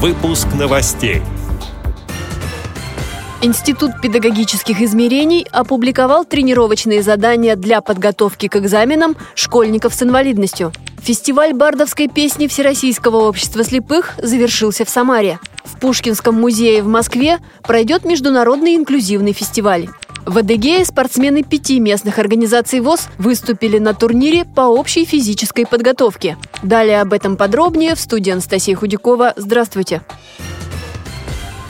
Выпуск новостей. Институт педагогических измерений опубликовал тренировочные задания для подготовки к экзаменам школьников с инвалидностью. Фестиваль бардовской песни Всероссийского общества слепых завершился в Самаре. В Пушкинском музее в Москве пройдет международный инклюзивный фестиваль. В Адыгее спортсмены пяти местных организаций ВОЗ выступили на турнире по общей физической подготовке. Далее об этом подробнее в студии Анастасия Худякова. Здравствуйте!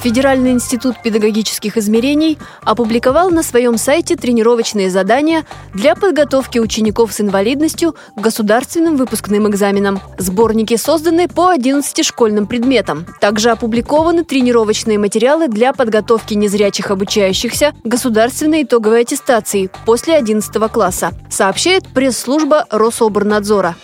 Федеральный институт педагогических измерений опубликовал на своем сайте тренировочные задания для подготовки учеников с инвалидностью к государственным выпускным экзаменам. Сборники созданы по 11 школьным предметам. Также опубликованы тренировочные материалы для подготовки незрячих обучающихся государственной итоговой аттестации после 11 класса, сообщает пресс-служба Рособорнадзора.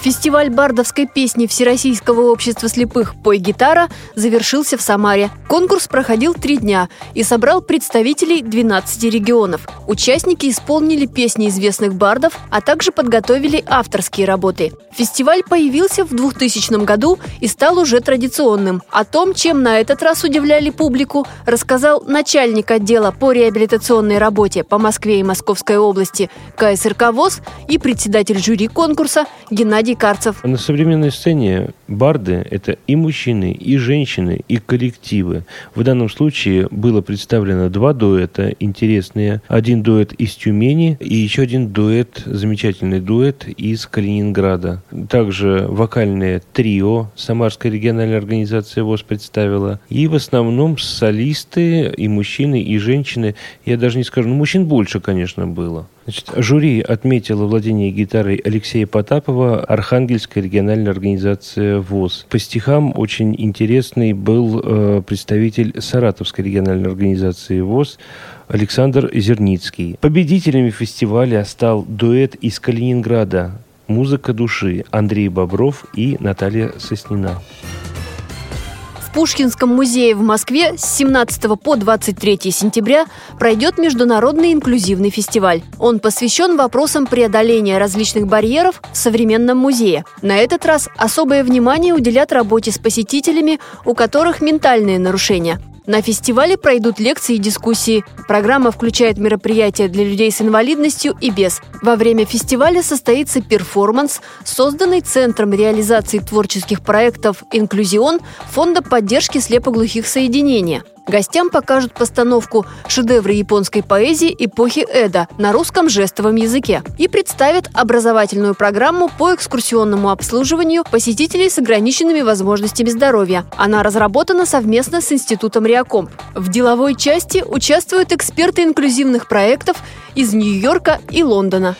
Фестиваль бардовской песни Всероссийского общества слепых «Пой гитара» завершился в Самаре. Конкурс проходил три дня и собрал представителей 12 регионов. Участники исполнили песни известных бардов, а также подготовили авторские работы. Фестиваль появился в 2000 году и стал уже традиционным. О том, чем на этот раз удивляли публику, рассказал начальник отдела по реабилитационной работе по Москве и Московской области КСРК ВОЗ и председатель жюри конкурса Геннадий Карцев. На современной сцене барды – это и мужчины, и женщины, и коллективы. В данном случае было представлено два дуэта интересные. Один дуэт из Тюмени и еще один дуэт, замечательный дуэт из Калининграда. Также вокальное трио Самарская региональная организация ВОЗ представила. И в основном солисты и мужчины, и женщины. Я даже не скажу, ну мужчин больше, конечно, было. Значит, жюри отметило владение гитарой Алексея Потапова, Архангельская региональная организация ВОЗ. По стихам очень интересный был э, представитель Саратовской региональной организации ВОЗ Александр Зерницкий. Победителями фестиваля стал дуэт из Калининграда «Музыка души» Андрей Бобров и Наталья Соснина. В Пушкинском музее в Москве с 17 по 23 сентября пройдет международный инклюзивный фестиваль. Он посвящен вопросам преодоления различных барьеров в современном музее. На этот раз особое внимание уделят работе с посетителями, у которых ментальные нарушения. На фестивале пройдут лекции и дискуссии. Программа включает мероприятия для людей с инвалидностью и без. Во время фестиваля состоится перформанс, созданный Центром реализации творческих проектов «Инклюзион» Фонда поддержки слепоглухих соединения. Гостям покажут постановку шедевры японской поэзии эпохи Эда на русском жестовом языке и представят образовательную программу по экскурсионному обслуживанию посетителей с ограниченными возможностями здоровья. Она разработана совместно с Институтом Реаком. В деловой части участвуют эксперты инклюзивных проектов из Нью-Йорка и Лондона.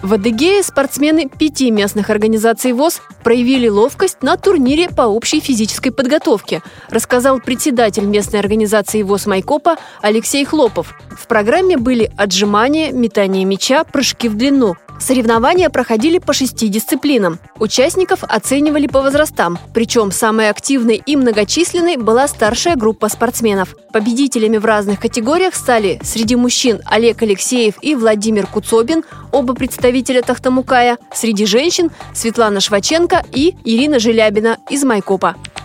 В Адыгее спортсмены пяти местных организаций ВОЗ проявили ловкость на турнире по общей физической подготовке, рассказал председатель местной организации ВОЗ Майкопа Алексей Хлопов. В программе были отжимания, метание мяча, прыжки в длину – Соревнования проходили по шести дисциплинам. Участников оценивали по возрастам, причем самой активной и многочисленной была старшая группа спортсменов. Победителями в разных категориях стали среди мужчин Олег Алексеев и Владимир Куцобин, оба представителя Тахтамукая, среди женщин Светлана Шваченко и Ирина Желябина из Майкопа.